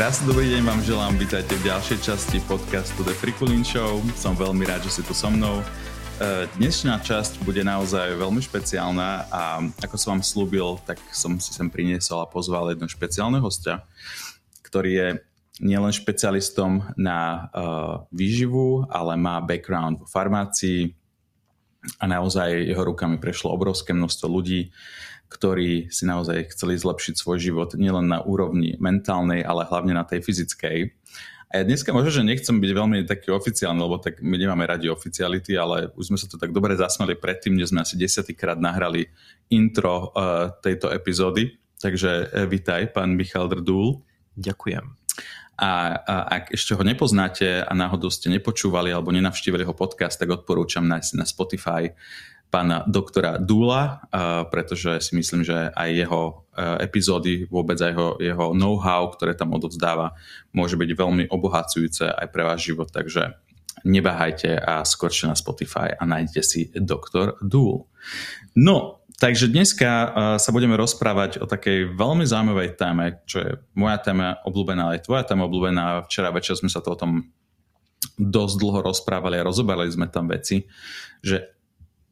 Krásny dobrý deň vám želám, vítajte v ďalšej časti podcastu The Frikulin Show. Som veľmi rád, že si tu so mnou. E, dnešná časť bude naozaj veľmi špeciálna a ako som vám slúbil, tak som si sem priniesol a pozval jedno špeciálne hostia, ktorý je nielen špecialistom na uh, výživu, ale má background vo farmácii a naozaj jeho rukami prešlo obrovské množstvo ľudí ktorí si naozaj chceli zlepšiť svoj život nielen na úrovni mentálnej, ale hlavne na tej fyzickej. A ja dneska možno, že nechcem byť veľmi taký oficiálny, lebo tak my nemáme radi oficiality, ale už sme sa to tak dobre zasmeli predtým, že sme asi desiatýkrát nahrali intro uh, tejto epizódy. Takže uh, vitaj, pán Michal Drdúl. Ďakujem. A, a ak ešte ho nepoznáte a náhodou ste nepočúvali alebo nenavštívili ho podcast, tak odporúčam nájsť na Spotify pána doktora Dula, pretože si myslím, že aj jeho epizódy, vôbec aj jeho, jeho know-how, ktoré tam odovzdáva, môže byť veľmi obohacujúce aj pre váš život, takže neváhajte a skorčte na Spotify a nájdete si doktor Dul. No, takže dneska sa budeme rozprávať o takej veľmi zaujímavej téme, čo je moja téma obľúbená, aj tvoja téma obľúbená. Včera večer sme sa to o tom dosť dlho rozprávali a rozoberali sme tam veci, že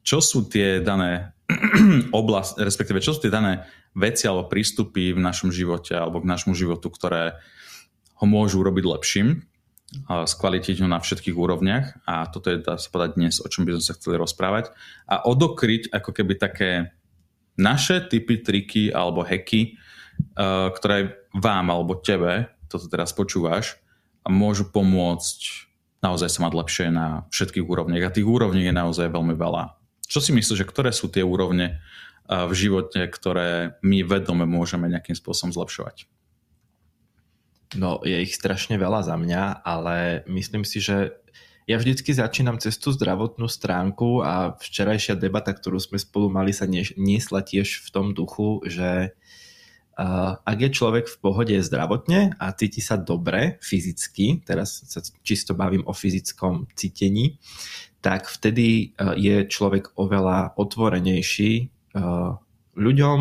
čo sú tie dané oblast, respektíve čo sú tie dané veci alebo prístupy v našom živote alebo k našmu životu, ktoré ho môžu urobiť lepším, skvalitiť ho na všetkých úrovniach a toto je, dá sa povedať dnes, o čom by sme sa chceli rozprávať a odokryť ako keby také naše typy, triky alebo heky, ktoré vám alebo tebe, toto teraz počúvaš, môžu pomôcť naozaj sa mať lepšie na všetkých úrovniach. A tých úrovní je naozaj veľmi veľa. Čo si myslíš, že ktoré sú tie úrovne v živote, ktoré my vedome môžeme nejakým spôsobom zlepšovať? No, je ich strašne veľa za mňa, ale myslím si, že ja vždycky začínam cez tú zdravotnú stránku a včerajšia debata, ktorú sme spolu mali, sa niesla tiež v tom duchu, že uh, ak je človek v pohode zdravotne a cíti sa dobre fyzicky, teraz sa čisto bavím o fyzickom cítení, tak vtedy e, je človek oveľa otvorenejší e, ľuďom,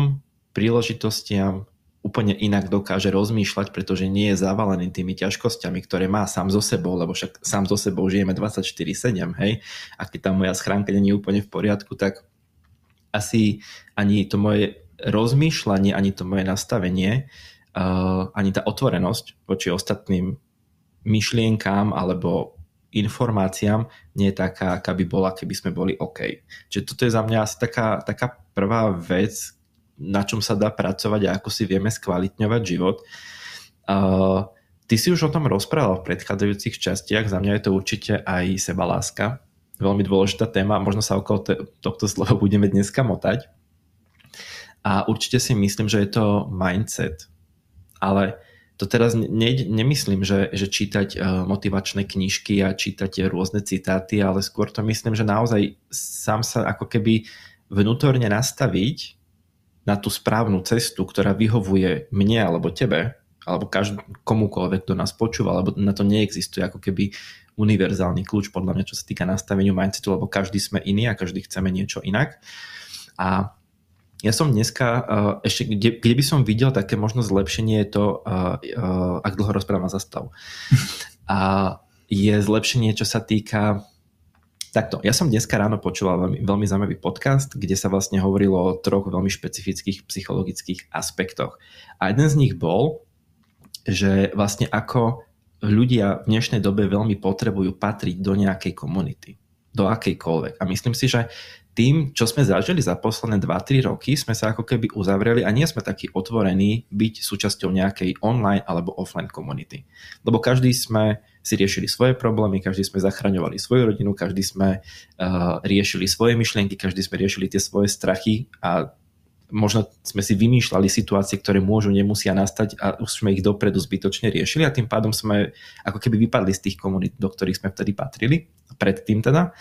príležitostiam, úplne inak dokáže rozmýšľať, pretože nie je zavalený tými ťažkosťami, ktoré má sám so sebou, lebo však sám so sebou žijeme 24-7, hej. A keď tá moja schránka nie je úplne v poriadku, tak asi ani to moje rozmýšľanie, ani to moje nastavenie, uh, ani tá otvorenosť voči ostatným myšlienkám alebo informáciám nie je taká, aká by bola, keby sme boli OK. Čiže toto je za mňa asi taká, taká prvá vec, na čom sa dá pracovať a ako si vieme skvalitňovať život. Uh, ty si už o tom rozprával v predchádzajúcich častiach, za mňa je to určite aj sebaláska. Veľmi dôležitá téma, možno sa okolo tohto slova budeme dneska motať. A určite si myslím, že je to mindset. Ale to teraz ne, nemyslím, že, že čítať uh, motivačné knižky a čítať rôzne citáty, ale skôr to myslím, že naozaj sám sa ako keby vnútorne nastaviť na tú správnu cestu, ktorá vyhovuje mne alebo tebe, alebo každý, komukoľvek, kto nás počúva, lebo na to neexistuje ako keby univerzálny kľúč podľa mňa, čo sa týka nastaveniu mindsetu, lebo každý sme iný a každý chceme niečo inak. A ja som dneska, uh, ešte kde, kde by som videl také možno zlepšenie je to, uh, uh, ak dlho rozprávam zastav, a je zlepšenie, čo sa týka Takto, ja som dneska ráno počúval veľmi, veľmi zaujímavý podcast, kde sa vlastne hovorilo o troch veľmi špecifických psychologických aspektoch. A jeden z nich bol, že vlastne ako ľudia v dnešnej dobe veľmi potrebujú patriť do nejakej komunity. Do akejkoľvek. A myslím si, že tým, čo sme zažili za posledné 2-3 roky, sme sa ako keby uzavreli a nie sme takí otvorení byť súčasťou nejakej online alebo offline komunity. Lebo každý sme si riešili svoje problémy, každý sme zachraňovali svoju rodinu, každý sme uh, riešili svoje myšlienky, každý sme riešili tie svoje strachy a možno sme si vymýšľali situácie, ktoré môžu, nemusia nastať a už sme ich dopredu zbytočne riešili a tým pádom sme ako keby vypadli z tých komunít, do ktorých sme vtedy patrili, predtým teda.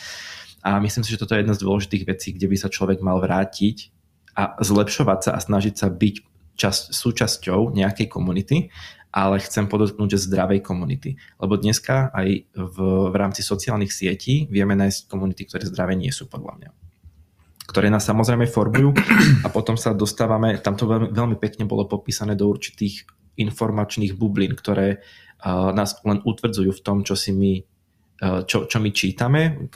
A myslím si, že toto je jedna z dôležitých vecí, kde by sa človek mal vrátiť a zlepšovať sa a snažiť sa byť čas, súčasťou nejakej komunity, ale chcem podotknúť, že zdravej komunity. Lebo dneska aj v, v rámci sociálnych sietí vieme nájsť komunity, ktoré zdravé nie sú podľa mňa ktoré nás samozrejme formujú a potom sa dostávame, tam to veľmi, veľmi pekne bolo popísané do určitých informačných bublín, ktoré nás len utvrdzujú v tom, čo si my čo, čo my čítame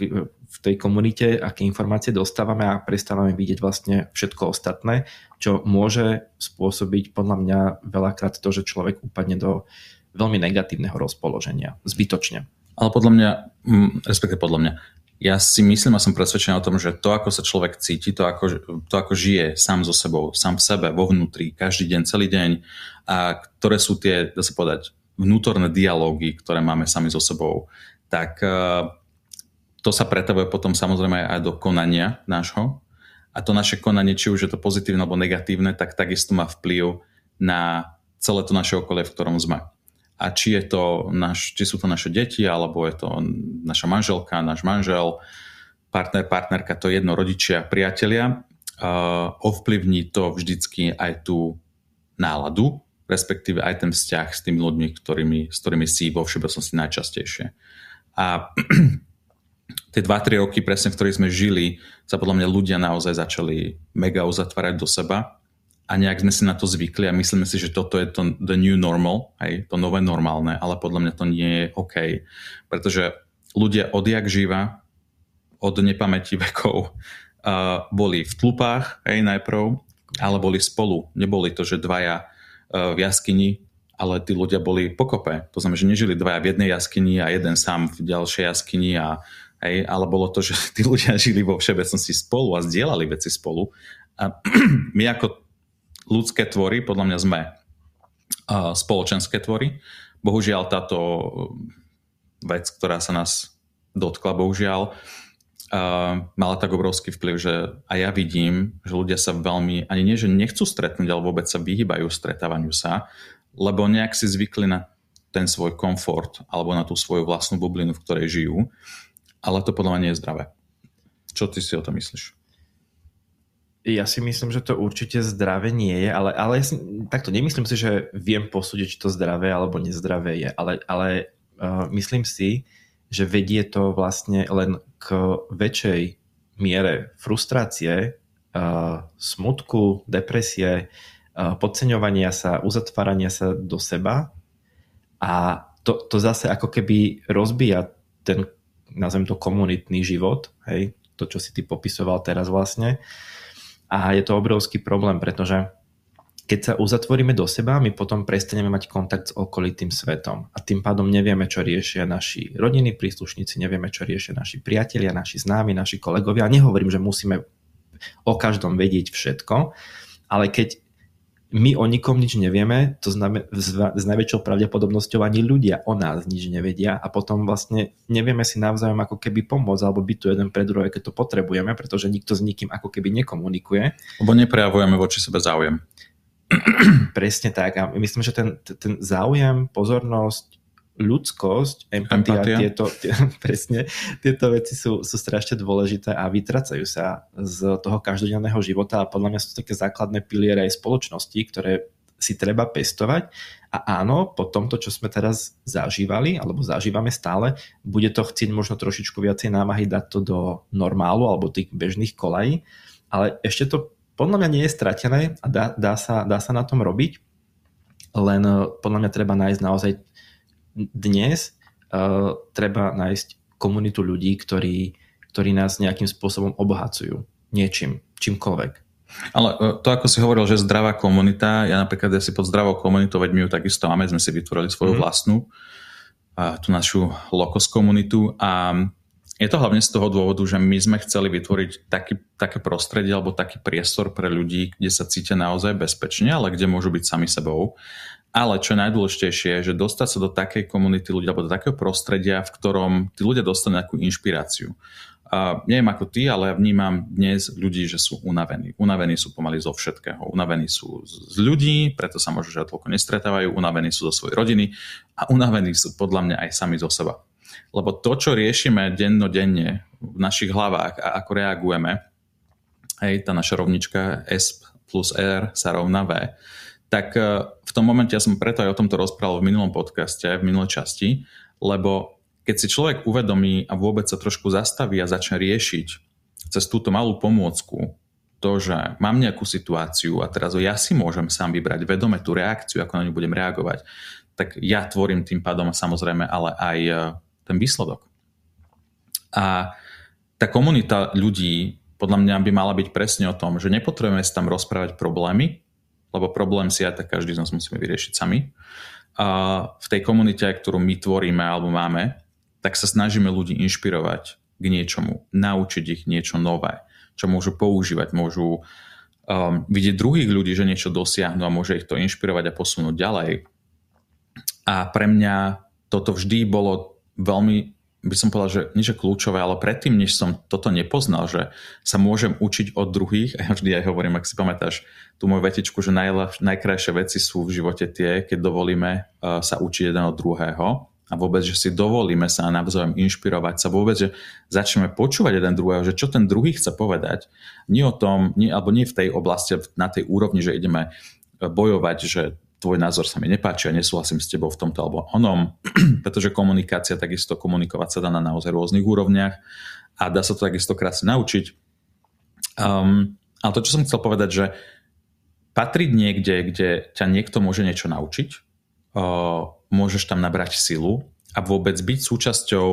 tej komunite, aké informácie dostávame a prestávame vidieť vlastne všetko ostatné, čo môže spôsobiť podľa mňa veľakrát to, že človek upadne do veľmi negatívneho rozpoloženia. Zbytočne. Ale podľa mňa, respektíve podľa mňa, ja si myslím a som presvedčený o tom, že to, ako sa človek cíti, to ako, to, ako žije sám so sebou, sám v sebe, vo vnútri, každý deň, celý deň a ktoré sú tie, dá sa povedať, vnútorné dialógy, ktoré máme sami so sebou, tak eh, to sa pretavuje potom samozrejme aj do konania nášho. A to naše konanie, či už je to pozitívne alebo negatívne, tak takisto má vplyv na celé to naše okolie, v ktorom sme a či, je to naš, či sú to naše deti, alebo je to naša manželka, náš manžel, partner, partnerka, to jedno, rodičia, priatelia, uh, ovplyvní to vždycky aj tú náladu, respektíve aj ten vzťah s tými ľuďmi, ktorými, s ktorými si vo všeobecnosti najčastejšie. A tie 2-3 roky presne, v ktorých sme žili, sa podľa mňa ľudia naozaj začali mega uzatvárať do seba a nejak sme si na to zvykli a myslíme si, že toto je to the new normal, hej, to nové normálne, ale podľa mňa to nie je OK, pretože ľudia odjak živa, od nepamäti vekov, uh, boli v tlupách, hej, najprv, ale boli spolu. Neboli to, že dvaja uh, v jaskyni, ale tí ľudia boli pokope. To znamená, že nežili dvaja v jednej jaskyni a jeden sám v ďalšej jaskyni a Hej, ale bolo to, že tí ľudia žili vo všeobecnosti spolu a zdieľali veci spolu. A my ako ľudské tvory, podľa mňa sme spoločenské tvory. Bohužiaľ táto vec, ktorá sa nás dotkla, bohužiaľ, mala tak obrovský vplyv, že aj ja vidím, že ľudia sa veľmi, ani nie, že nechcú stretnúť, ale vôbec sa vyhýbajú stretávaniu sa, lebo nejak si zvykli na ten svoj komfort alebo na tú svoju vlastnú bublinu, v ktorej žijú. Ale to podľa mňa nie je zdravé. Čo ty si o to myslíš? Ja si myslím, že to určite zdravé nie je, ale, ale ja si, takto nemyslím si, že viem posúdiť, či to zdravé alebo nezdravé je, ale, ale uh, myslím si, že vedie to vlastne len k väčšej miere frustrácie, uh, smutku, depresie, uh, podceňovania sa, uzatvárania sa do seba a to, to zase ako keby rozbíja ten, nazvem to komunitný život, hej, to, čo si ty popisoval teraz vlastne. A je to obrovský problém, pretože keď sa uzatvoríme do seba, my potom prestaneme mať kontakt s okolitým svetom. A tým pádom nevieme, čo riešia naši rodiny, príslušníci, nevieme, čo riešia naši priatelia, naši známi, naši kolegovia. Nehovorím, že musíme o každom vedieť všetko, ale keď my o nikom nič nevieme, to znamená s najväčšou pravdepodobnosťou ani ľudia o nás nič nevedia a potom vlastne nevieme si navzájom ako keby pomôcť alebo byť tu jeden pre druhé, keď to potrebujeme, pretože nikto s nikým ako keby nekomunikuje. Lebo neprejavujeme voči sebe záujem. Presne tak a myslím, že ten, ten záujem, pozornosť, ľudskosť, empatia, empatia. Tieto, tie, presne, tieto veci sú, sú strašne dôležité a vytracajú sa z toho každodenného života a podľa mňa sú také základné piliere aj spoločnosti, ktoré si treba pestovať a áno, po tomto, čo sme teraz zažívali, alebo zažívame stále, bude to chcieť možno trošičku viacej námahy dať to do normálu alebo tých bežných kolají, ale ešte to podľa mňa nie je stratené a dá, dá, sa, dá sa na tom robiť, len podľa mňa treba nájsť naozaj dnes uh, treba nájsť komunitu ľudí, ktorí, ktorí nás nejakým spôsobom obohacujú niečím, čímkoľvek. Ale e, to, ako si hovoril, že zdravá komunita, ja napríklad ja si pod zdravou komunitou, veď my ju takisto máme, sme si vytvorili svoju mm. vlastnú, tú našu lokos komunitu a je to hlavne z toho dôvodu, že my sme chceli vytvoriť taký, také prostredie alebo taký priestor pre ľudí, kde sa cítia naozaj bezpečne, ale kde môžu byť sami sebou. Ale čo je najdôležitejšie, je, že dostať sa do takej komunity ľudí alebo do takého prostredia, v ktorom tí ľudia dostanú nejakú inšpiráciu. A neviem ako ty, ale ja vnímam dnes ľudí, že sú unavení. Unavení sú pomaly zo všetkého. Unavení sú z ľudí, preto sa možno, že toľko nestretávajú. Unavení sú zo svojej rodiny a unavení sú podľa mňa aj sami zo seba. Lebo to, čo riešime dennodenne v našich hlavách a ako reagujeme, hej, tá naša rovnička S plus R sa rovná V, tak e, v tom momente ja som preto aj o tomto rozprával v minulom podcaste, v minulej časti, lebo keď si človek uvedomí a vôbec sa trošku zastaví a začne riešiť cez túto malú pomôcku to, že mám nejakú situáciu a teraz ja si môžem sám vybrať vedome tú reakciu, ako na ňu budem reagovať, tak ja tvorím tým pádom samozrejme ale aj e, ten výsledok. A tá komunita ľudí podľa mňa by mala byť presne o tom, že nepotrebujeme sa tam rozprávať problémy, lebo problém si aj tak každý z nás musíme vyriešiť sami. A v tej komunite, ktorú my tvoríme alebo máme, tak sa snažíme ľudí inšpirovať k niečomu, naučiť ich niečo nové, čo môžu používať, môžu um, vidieť druhých ľudí, že niečo dosiahnu a môže ich to inšpirovať a posunúť ďalej. A pre mňa toto vždy bolo veľmi by som povedal, že nie že kľúčové, ale predtým, než som toto nepoznal, že sa môžem učiť od druhých, a ja vždy aj hovorím, ak si pamätáš tú moju vetičku, že najľav, najkrajšie veci sú v živote tie, keď dovolíme uh, sa učiť jeden od druhého a vôbec, že si dovolíme sa navzájom inšpirovať sa, vôbec, že začneme počúvať jeden druhého, že čo ten druhý chce povedať, nie o tom, nie, alebo nie v tej oblasti, na tej úrovni, že ideme bojovať, že tvoj názor sa mi nepáči a nesúhlasím s tebou v tomto alebo onom, pretože komunikácia, takisto komunikovať sa dá na naozaj rôznych úrovniach a dá sa to takisto krásne naučiť. Um, ale to, čo som chcel povedať, že patriť niekde, kde ťa niekto môže niečo naučiť, uh, môžeš tam nabrať silu a vôbec byť súčasťou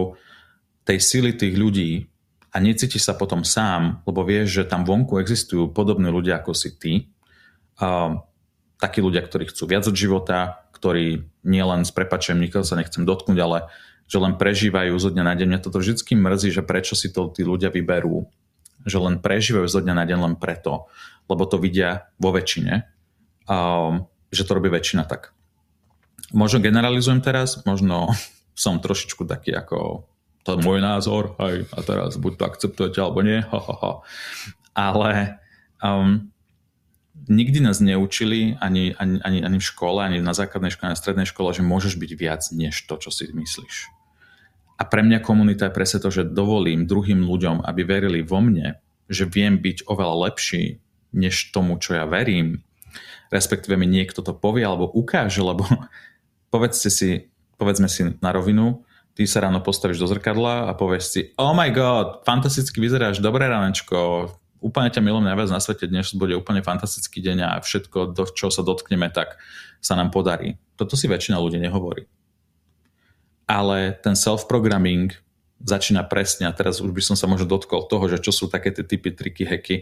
tej sily tých ľudí a necítiš sa potom sám, lebo vieš, že tam vonku existujú podobní ľudia ako si ty, uh, takí ľudia, ktorí chcú viac od života, ktorí nielen s prepačem, nikoho sa nechcem dotknúť, ale že len prežívajú zo dňa na deň. Mňa toto vždy mrzí, že prečo si to tí ľudia vyberú. Že len prežívajú zo dňa na deň len preto, lebo to vidia vo väčšine, um, že to robí väčšina tak. Možno generalizujem teraz, možno som trošičku taký ako to je môj názor, aj a teraz buď to akceptujete alebo nie, ha, ha, ha. ale um, nikdy nás neučili ani, ani, ani, ani v škole, ani na základnej škole, ani na strednej škole, že môžeš byť viac než to, čo si myslíš. A pre mňa komunita je presne to, že dovolím druhým ľuďom, aby verili vo mne, že viem byť oveľa lepší než tomu, čo ja verím, respektíve mi niekto to povie alebo ukáže, lebo povedzte si, povedzme si na rovinu, ty sa ráno postavíš do zrkadla a povieš si, oh my god, fantasticky vyzeráš, dobré ránečko, úplne ťa milujem najviac na svete, dnes bude úplne fantastický deň a všetko, do čo sa dotkneme, tak sa nám podarí. Toto si väčšina ľudí nehovorí. Ale ten self-programming začína presne, a teraz už by som sa možno dotkol toho, že čo sú také tie typy, triky, hacky,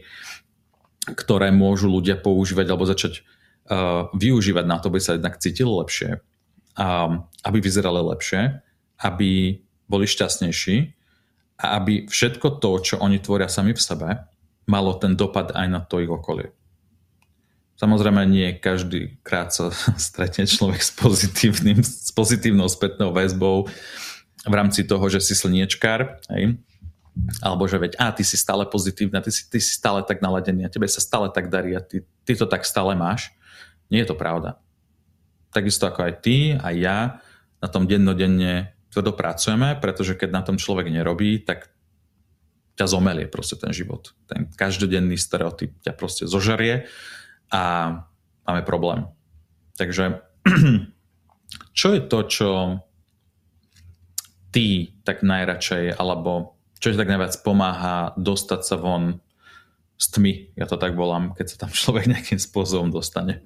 ktoré môžu ľudia používať alebo začať uh, využívať na to, aby sa jednak cítili lepšie, um, aby vyzerali lepšie, aby boli šťastnejší a aby všetko to, čo oni tvoria sami v sebe, malo ten dopad aj na to ich okolie. Samozrejme nie každý krát sa stretne človek s, pozitívnym, s pozitívnou spätnou väzbou v rámci toho, že si slniečkár, hej? alebo že veď, a ty si stále pozitívna, ty si, ty si stále tak naladený a tebe sa stále tak darí a ty, ty to tak stále máš. Nie je to pravda. Takisto ako aj ty, aj ja na tom dennodenne tvrdo pracujeme, pretože keď na tom človek nerobí, tak ťa zomelie proste ten život. Ten každodenný stereotyp ťa proste zožerie a máme problém. Takže čo je to, čo ty tak najradšej, alebo čo ti tak najviac pomáha dostať sa von z tmy, ja to tak volám, keď sa tam človek nejakým spôsobom dostane.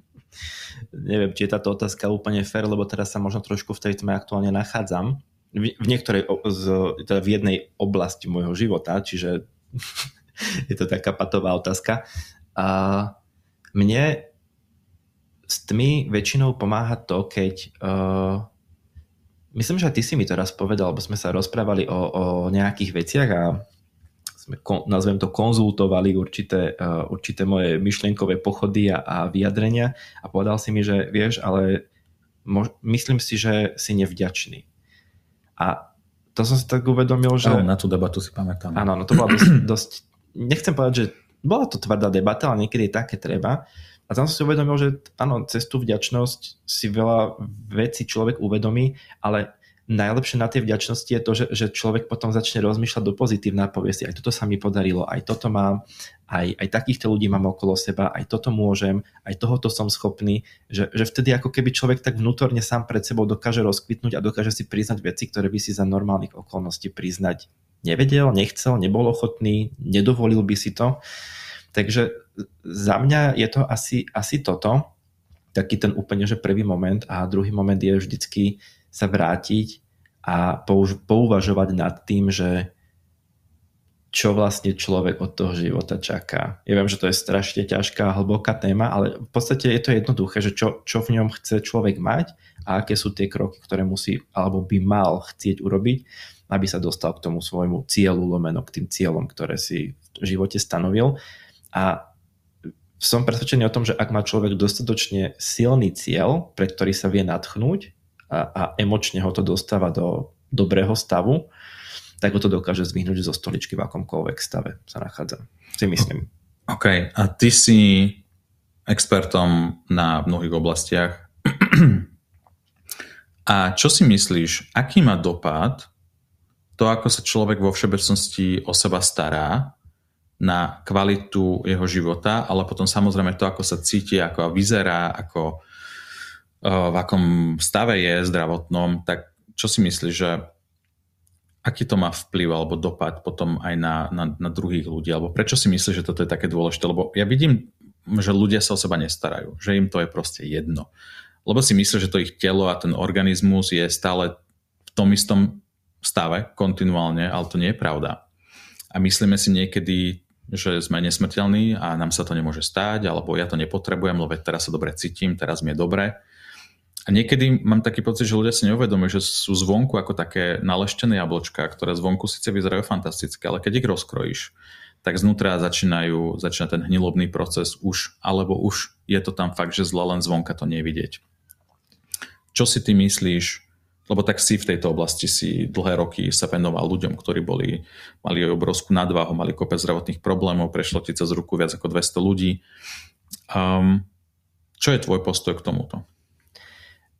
Neviem, či je táto otázka úplne fér, lebo teraz sa možno trošku v tej tme aktuálne nachádzam v, niektorej, z, teda v jednej oblasti môjho života, čiže je to taká patová otázka. A mne s tmy väčšinou pomáha to, keď uh, myslím, že ty si mi to raz povedal, lebo sme sa rozprávali o, o nejakých veciach a sme, nazvem to, konzultovali určité, uh, určité moje myšlienkové pochody a, a vyjadrenia a povedal si mi, že vieš, ale mož, myslím si, že si nevďačný. A to som si tak uvedomil, že... Áno, na tú debatu si pamätám. Áno, no to bola dosť, dosť... Nechcem povedať, že bola to tvrdá debata, ale niekedy je také treba. A tam som si uvedomil, že áno, cez tú vďačnosť si veľa vecí človek uvedomí, ale najlepšie na tej vďačnosti je to, že, že človek potom začne rozmýšľať do pozitívna a povie si, aj toto sa mi podarilo, aj toto mám, aj, aj takýchto ľudí mám okolo seba, aj toto môžem, aj tohoto som schopný, že, že vtedy ako keby človek tak vnútorne sám pred sebou dokáže rozkvitnúť a dokáže si priznať veci, ktoré by si za normálnych okolností priznať nevedel, nechcel, nebol ochotný, nedovolil by si to. Takže za mňa je to asi, asi toto, taký ten úplne, že prvý moment a druhý moment je vždycky sa vrátiť a použ- pouvažovať nad tým, že čo vlastne človek od toho života čaká. Ja viem, že to je strašne ťažká, hlboká téma, ale v podstate je to jednoduché, že čo, čo v ňom chce človek mať a aké sú tie kroky, ktoré musí alebo by mal chcieť urobiť, aby sa dostal k tomu svojmu cieľu, lomeno k tým cieľom, ktoré si v živote stanovil. A som presvedčený o tom, že ak má človek dostatočne silný cieľ, pre ktorý sa vie natchnúť a, a emočne ho to dostáva do dobrého stavu, tak ho to dokáže zvyhnúť zo stoličky v akomkoľvek stave sa nachádza. Si myslím. OK. A ty si expertom na mnohých oblastiach. A čo si myslíš, aký má dopad to, ako sa človek vo všeobecnosti o seba stará na kvalitu jeho života, ale potom samozrejme to, ako sa cíti, ako vyzerá, ako v akom stave je zdravotnom, tak čo si myslíš, že aký to má vplyv alebo dopad potom aj na, na, na druhých ľudí? Alebo prečo si myslíš, že toto je také dôležité? Lebo ja vidím, že ľudia sa o seba nestarajú, že im to je proste jedno. Lebo si myslí, že to ich telo a ten organizmus je stále v tom istom stave kontinuálne, ale to nie je pravda. A myslíme si niekedy, že sme nesmrteľní a nám sa to nemôže stáť, alebo ja to nepotrebujem, lebo teraz sa dobre cítim, teraz mi je dobre a niekedy mám taký pocit, že ľudia si neuvedomujú, že sú zvonku ako také naleštené jablčka, ktoré zvonku síce vyzerajú fantastické, ale keď ich rozkrojíš, tak znútra začínajú, začína ten hnilobný proces už, alebo už je to tam fakt, že zle len zvonka to nevidieť. Čo si ty myslíš, lebo tak si v tejto oblasti si dlhé roky sa venoval ľuďom, ktorí boli, mali obrovskú nadváhu, mali kopec zdravotných problémov, prešlo ti cez ruku viac ako 200 ľudí. Um, čo je tvoj postoj k tomuto?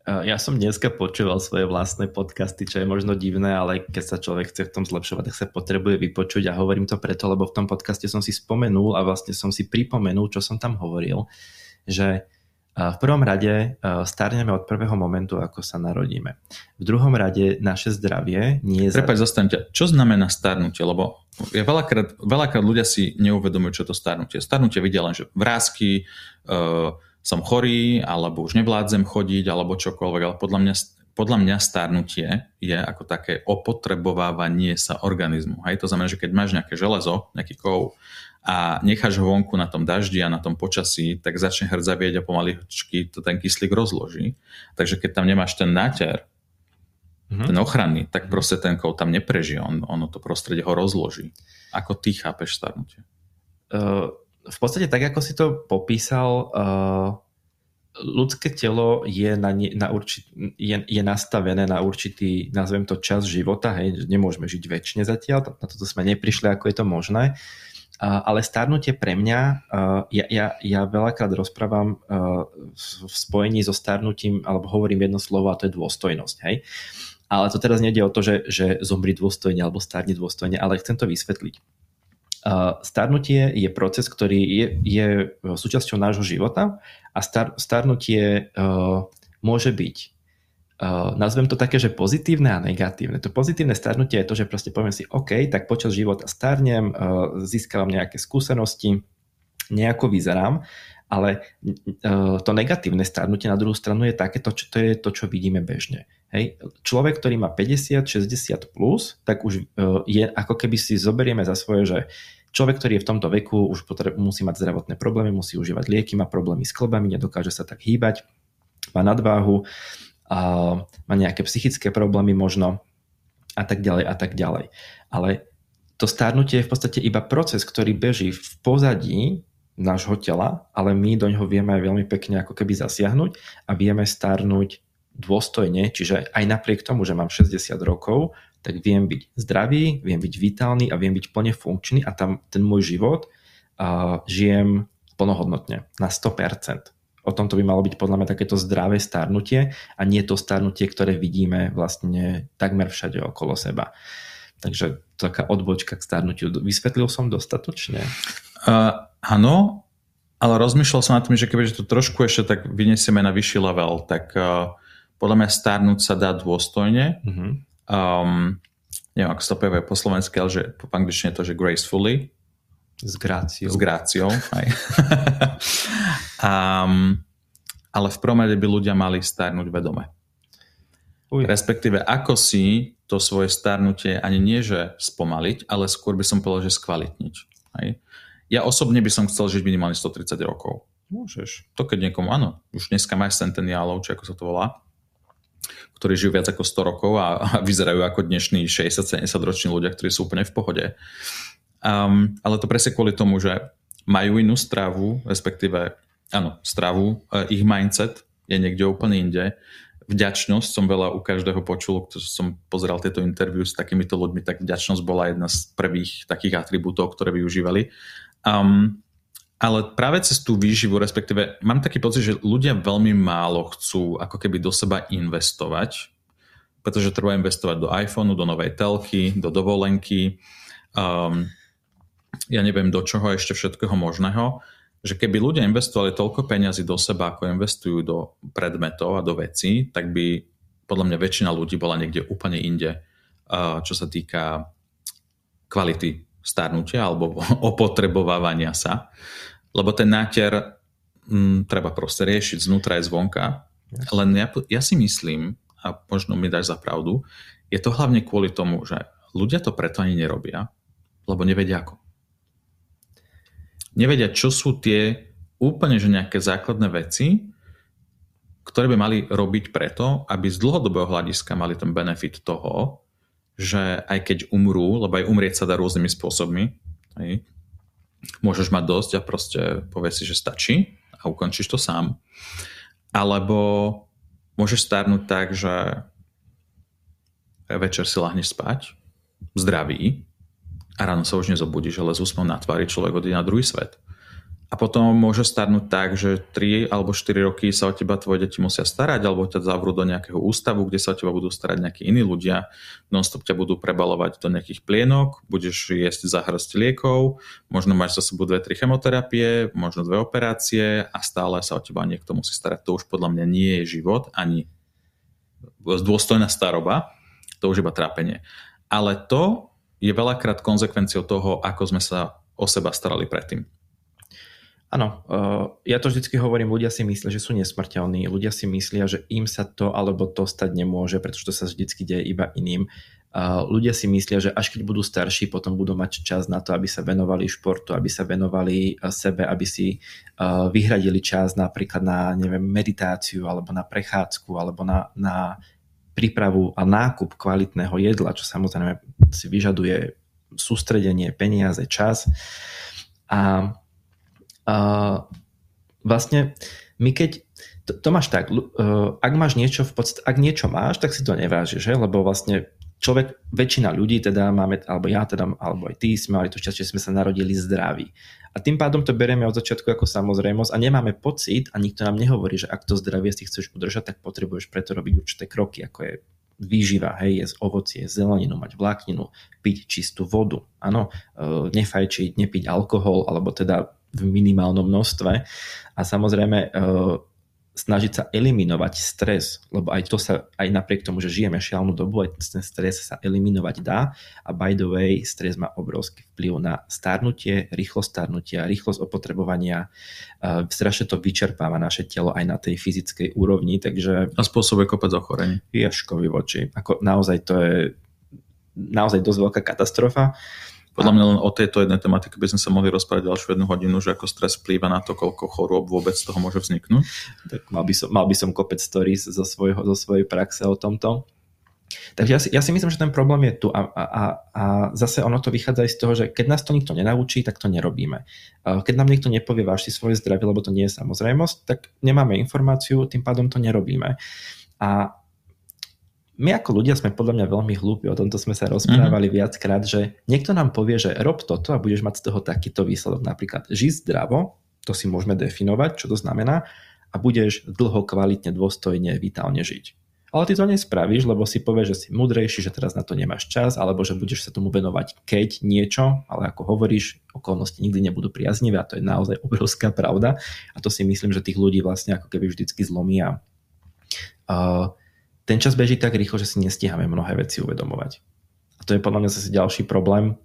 Ja som dneska počúval svoje vlastné podcasty, čo je možno divné, ale keď sa človek chce v tom zlepšovať, tak sa potrebuje vypočuť a hovorím to preto, lebo v tom podcaste som si spomenul a vlastne som si pripomenul, čo som tam hovoril, že v prvom rade starneme od prvého momentu, ako sa narodíme. V druhom rade naše zdravie nie je... Prepaď, zastaňte. Čo znamená starnutie? Lebo ja veľakrát, veľakrát ľudia si neuvedomujú, čo to starnutie. Starnutie vidia len, že vrázky, uh, som chorý, alebo už nevládzem chodiť, alebo čokoľvek, ale podľa mňa, podľa mňa starnutie je ako také opotrebovávanie sa organizmu. Hej? To znamená, že keď máš nejaké železo, nejaký kov a necháš ho vonku na tom daždi a na tom počasí, tak začne hrdzavieť a pomaličky to ten kyslík rozloží. Takže keď tam nemáš ten náter, mm-hmm. ten ochranný, tak proste ten kov tam neprežije, on, ono to prostredie ho rozloží. Ako ty chápeš starnutie? Uh v podstate tak, ako si to popísal, uh, ľudské telo je, na, na určit, je, je nastavené na určitý, nazvem to čas života, hej, nemôžeme žiť väčšine zatiaľ, na toto sme neprišli, ako je to možné, ale starnutie pre mňa, uh, ja, ja, ja veľakrát rozprávam uh, v spojení so starnutím, alebo hovorím jedno slovo a to je dôstojnosť, hej. Ale to teraz nejde o to, že, že zomri dôstojne alebo starne dôstojne, ale chcem to vysvetliť starnutie je proces, ktorý je, je súčasťou nášho života a star, starnutie uh, môže byť Uh, nazvem to také, že pozitívne a negatívne. To pozitívne starnutie je to, že proste poviem si, OK, tak počas života starnem, uh, získavam nejaké skúsenosti, nejako vyzerám, ale uh, to negatívne starnutie na druhú stranu je takéto, čo to je to, čo vidíme bežne. Hej. Človek, ktorý má 50, 60 plus, tak už uh, je ako keby si zoberieme za svoje, že Človek, ktorý je v tomto veku, už potreb, musí mať zdravotné problémy, musí užívať lieky, má problémy s klbami, nedokáže sa tak hýbať, má nadváhu, a má nejaké psychické problémy možno a tak ďalej a tak ďalej. Ale to stárnutie je v podstate iba proces, ktorý beží v pozadí nášho tela, ale my do ňoho vieme aj veľmi pekne ako keby zasiahnuť a vieme starnúť dôstojne, čiže aj napriek tomu, že mám 60 rokov, tak viem byť zdravý, viem byť vitálny a viem byť plne funkčný a tam ten môj život uh, žijem plnohodnotne na 100%. O tomto by malo byť podľa mňa takéto zdravé starnutie a nie to starnutie, ktoré vidíme vlastne takmer všade okolo seba. Takže taká odbočka k starnutiu. Vysvetlil som dostatočne? Uh, áno, ale rozmýšľal som nad tým, že kebyže to trošku ešte tak vyniesieme na vyšší level, tak uh, podľa mňa starnúť sa dá dôstojne. Uh-huh um, neviem, ako sa to povie po slovensky, ale že po angličtine to, že gracefully, S gráciou. S gráciou, aj. um, ale v prvom rade by ľudia mali starnúť vedome. Uj. Respektíve, ako si to svoje starnutie ani nie, že spomaliť, ale skôr by som povedal, že skvalitniť. Hej. Ja osobne by som chcel žiť minimálne 130 rokov. Môžeš. To keď niekomu, áno, už dneska máš centeniálov, či ako sa to volá, ktorí žijú viac ako 100 rokov a, a vyzerajú ako dnešní 60-70 roční ľudia, ktorí sú úplne v pohode. Um, ale to presne kvôli tomu, že majú inú stravu, respektíve, áno, stravu, uh, ich mindset je niekde úplne inde. Vďačnosť som veľa u každého počul, keď som pozeral tieto interviu s takýmito ľuďmi, tak vďačnosť bola jedna z prvých takých atribútov, ktoré využívali. Um, ale práve cez tú výživu, respektíve mám taký pocit, že ľudia veľmi málo chcú ako keby do seba investovať, pretože treba investovať do iPhoneu, do novej telky, do dovolenky, um, ja neviem do čoho ešte všetkého možného, že keby ľudia investovali toľko peňazí do seba, ako investujú do predmetov a do vecí, tak by podľa mňa väčšina ľudí bola niekde úplne inde, uh, čo sa týka kvality starnutia alebo opotrebovávania sa lebo ten náter m, mm, treba proste riešiť znútra aj zvonka. Yes. Len ja, ja si myslím, a možno mi dáš za pravdu, je to hlavne kvôli tomu, že ľudia to preto ani nerobia, lebo nevedia ako. Nevedia, čo sú tie úplne že nejaké základné veci, ktoré by mali robiť preto, aby z dlhodobého hľadiska mali ten benefit toho, že aj keď umrú, lebo aj umrieť sa dá rôznymi spôsobmi, hej, môžeš mať dosť a proste povieš si, že stačí a ukončíš to sám. Alebo môžeš starnúť tak, že večer si lahneš spať, zdravý, a ráno sa už nezobudíš, ale úsmevom na tvári človek odíde na druhý svet. A potom môže starnúť tak, že 3 alebo 4 roky sa o teba tvoje deti musia starať, alebo ťa zavrú do nejakého ústavu, kde sa o teba budú starať nejakí iní ľudia, nonstop ťa budú prebalovať do nejakých plienok, budeš jesť za hrst liekov, možno máš za sebou 2-3 chemoterapie, možno dve operácie a stále sa o teba niekto musí starať. To už podľa mňa nie je život, ani dôstojná staroba, to už iba trápenie. Ale to je veľakrát konsekvenciou toho, ako sme sa o seba starali predtým. Áno, ja to vždycky hovorím, ľudia si myslia, že sú nesmrteľní, ľudia si myslia, že im sa to alebo to stať nemôže, pretože to sa vždycky deje iba iným. Ľudia si myslia, že až keď budú starší, potom budú mať čas na to, aby sa venovali športu, aby sa venovali sebe, aby si vyhradili čas napríklad na neviem, meditáciu alebo na prechádzku alebo na, na prípravu a nákup kvalitného jedla, čo samozrejme si vyžaduje sústredenie, peniaze, čas. A a vlastne my keď, to, to máš tak, uh, ak máš niečo v podstate, ak niečo máš, tak si to nevážiš, že? lebo vlastne človek, väčšina ľudí teda máme, alebo ja teda, alebo aj ty sme mali to šťastie, že sme sa narodili zdraví. A tým pádom to berieme od začiatku ako samozrejmosť a nemáme pocit a nikto nám nehovorí, že ak to zdravie si chceš udržať, tak potrebuješ preto robiť určité kroky, ako je výživa, hej, jesť ovocie, zeleninu, mať vlákninu, piť čistú vodu, áno, e, nefajčiť, nepiť alkohol, alebo teda v minimálnom množstve a samozrejme e, snažiť sa eliminovať stres, lebo aj to sa, aj napriek tomu, že žijeme šialnú dobu, aj ten stres sa eliminovať dá a by the way, stres má obrovský vplyv na starnutie, rýchlosť starnutia, rýchlosť opotrebovania, uh, strašne to vyčerpáva naše telo aj na tej fyzickej úrovni, takže... A spôsobuje kopec ochorení. Jaškovi voči. Ako naozaj to je naozaj dosť veľká katastrofa. Podľa mňa len o tejto jednej tematike by sme sa mohli rozprávať ďalšiu jednu hodinu, že ako stres vplýva na to, koľko chorôb vôbec z toho môže vzniknúť. Tak mal by som, mal by som kopec stories zo, svojho, zo svojej praxe o tomto. Takže ja si, ja si myslím, že ten problém je tu a, a, a zase ono to vychádza aj z toho, že keď nás to nikto nenaučí, tak to nerobíme. Keď nám niekto nepovie, váš si svoje zdravie, lebo to nie je samozrejmosť, tak nemáme informáciu, tým pádom to nerobíme. A my ako ľudia sme podľa mňa veľmi hlúpi, o tomto sme sa rozprávali mm-hmm. viackrát, že niekto nám povie, že rob toto a budeš mať z toho takýto výsledok. Napríklad žiť zdravo, to si môžeme definovať, čo to znamená, a budeš dlho, kvalitne, dôstojne, vitálne žiť. Ale ty to nespravíš, lebo si povieš, že si mudrejší, že teraz na to nemáš čas, alebo že budeš sa tomu venovať keď niečo, ale ako hovoríš, okolnosti nikdy nebudú priaznivé a to je naozaj obrovská pravda. A to si myslím, že tých ľudí vlastne ako keby vždycky zlomia. Uh, ten čas beží tak rýchlo, že si nestíhame mnohé veci uvedomovať. A to je podľa mňa zase ďalší problém,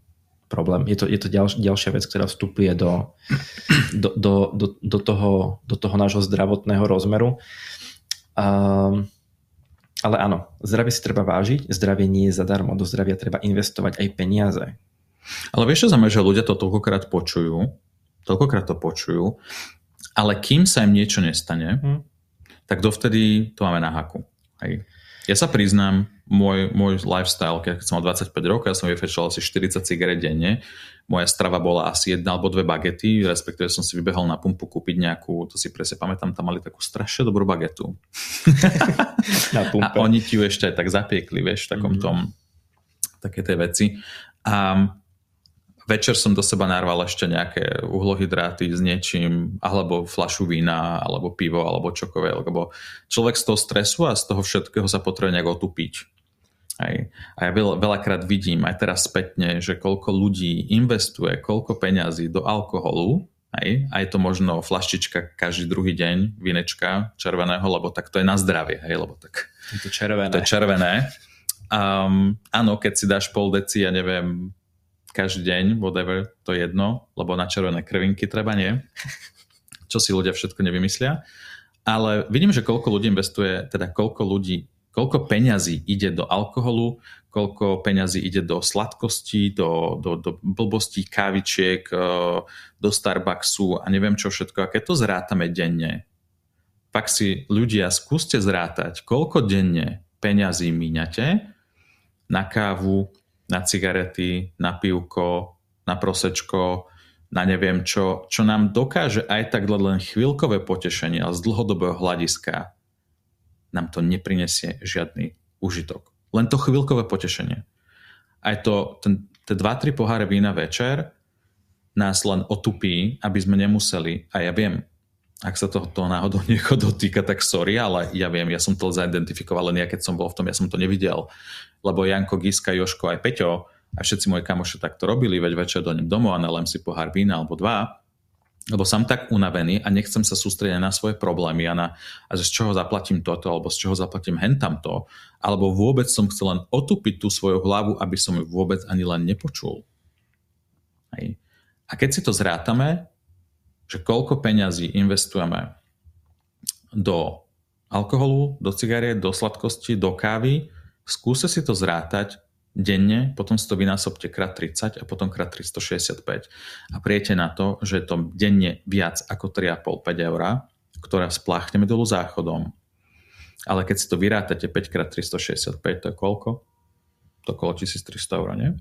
problém. Je to, je to ďalš, ďalšia vec, ktorá vstupuje do, do, do, do, do, toho, do toho nášho zdravotného rozmeru. Um, ale áno, zdravie si treba vážiť, zdravie nie je zadarmo, do zdravia treba investovať aj peniaze. Ale vieš, čo znamená, že ľudia to toľkokrát počujú, toľkokrát to počujú, ale kým sa im niečo nestane, hmm. tak dovtedy to máme na haku. Hej. Ja sa priznám, môj, môj lifestyle, keď som mal 25 rokov, ja som vyfečal asi 40 cigaret denne, moja strava bola asi jedna alebo dve bagety, respektíve som si vybehol na pumpu kúpiť nejakú, to si presne pamätám, tam mali takú strašne dobrú bagetu. na pumpe. A oni ti ju ešte aj tak zapiekli, vieš, v takom mm-hmm. tom, také tie veci. A večer som do seba narval ešte nejaké uhlohydráty s niečím, alebo flašu vína, alebo pivo, alebo čokoľvek, lebo človek z toho stresu a z toho všetkého sa potrebuje nejak otupiť. Aj. A ja veľ, veľakrát vidím aj teraz spätne, že koľko ľudí investuje, koľko peňazí do alkoholu, aj, aj to možno flaštička každý druhý deň, vinečka červeného, lebo tak to je na zdravie, hej, lebo tak... Je to červené. To je červené. Um, áno, keď si dáš pol deci, ja neviem, každý deň, whatever, to je jedno, lebo na červené krvinky treba nie. Čo si ľudia všetko nevymyslia. Ale vidím, že koľko ľudí investuje, teda koľko ľudí, koľko peňazí ide do alkoholu, koľko peňazí ide do sladkostí, do, do, do blbostí, kávičiek, eh, do Starbucksu a neviem čo všetko. A keď to zrátame denne, pak si ľudia skúste zrátať, koľko denne peňazí míňate na kávu, na cigarety, na pivko, na prosečko, na neviem čo, čo nám dokáže aj tak len chvíľkové potešenie, ale z dlhodobého hľadiska nám to neprinesie žiadny užitok. Len to chvíľkové potešenie. Aj to, ten, tie 2-3 poháre vína večer nás len otupí, aby sme nemuseli, a ja viem, ak sa toho, toho náhodou niekoho dotýka, tak sorry, ale ja viem, ja som to zaidentifikoval, len ja keď som bol v tom, ja som to nevidel. Lebo Janko, Giska, Joško aj Peťo a všetci moji kamoši takto robili, veď večer do domov a nalem si pohár vína alebo dva, lebo som tak unavený a nechcem sa sústrediť na svoje problémy a, na, a z čoho zaplatím toto, alebo z čoho zaplatím hentam to, alebo vôbec som chcel len otupiť tú svoju hlavu, aby som ju vôbec ani len nepočul. Hej. A keď si to zrátame, že koľko peňazí investujeme do alkoholu, do cigariet, do sladkosti, do kávy, skúste si to zrátať denne, potom si to vynásobte krát 30 a potom krát 365 a prijete na to, že je to denne viac ako 3,5-5 eur, ktoré spláchneme dolu záchodom. Ale keď si to vyrátate 5 krát 365, to je koľko? To okolo 1300 eur, nie?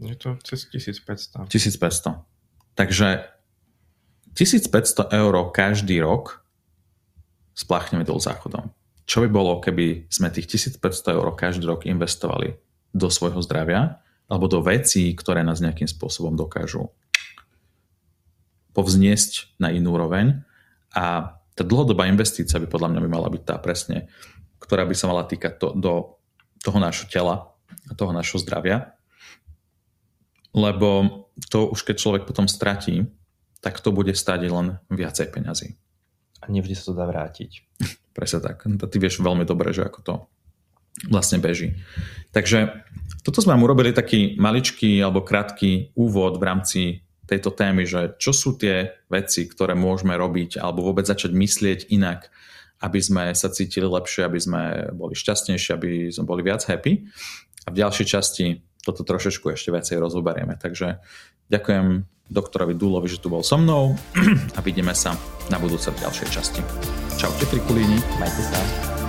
Je to cez 1500. 1500. Takže 1500 eur každý rok spláchneme dolu záchodom. Čo by bolo, keby sme tých 1500 eur každý rok investovali do svojho zdravia alebo do vecí, ktoré nás nejakým spôsobom dokážu povzniesť na inú úroveň a tá dlhodobá investícia by podľa mňa by mala byť tá presne, ktorá by sa mala týkať to, do toho nášho tela a toho nášho zdravia. Lebo to už keď človek potom stratí, tak to bude stáť len viacej peňazí. A nevždy sa to dá vrátiť. Presne tak. Ty vieš veľmi dobre, že ako to vlastne beží. Takže toto sme vám urobili taký maličký alebo krátky úvod v rámci tejto témy, že čo sú tie veci, ktoré môžeme robiť alebo vôbec začať myslieť inak, aby sme sa cítili lepšie, aby sme boli šťastnejší, aby sme boli viac happy. A v ďalšej časti toto trošičku ešte viacej rozoberieme. Takže ďakujem doktorovi Dulovi, že tu bol so mnou a vidíme sa na budúce v ďalšej časti. Čaute pri kulíni. Majte sa.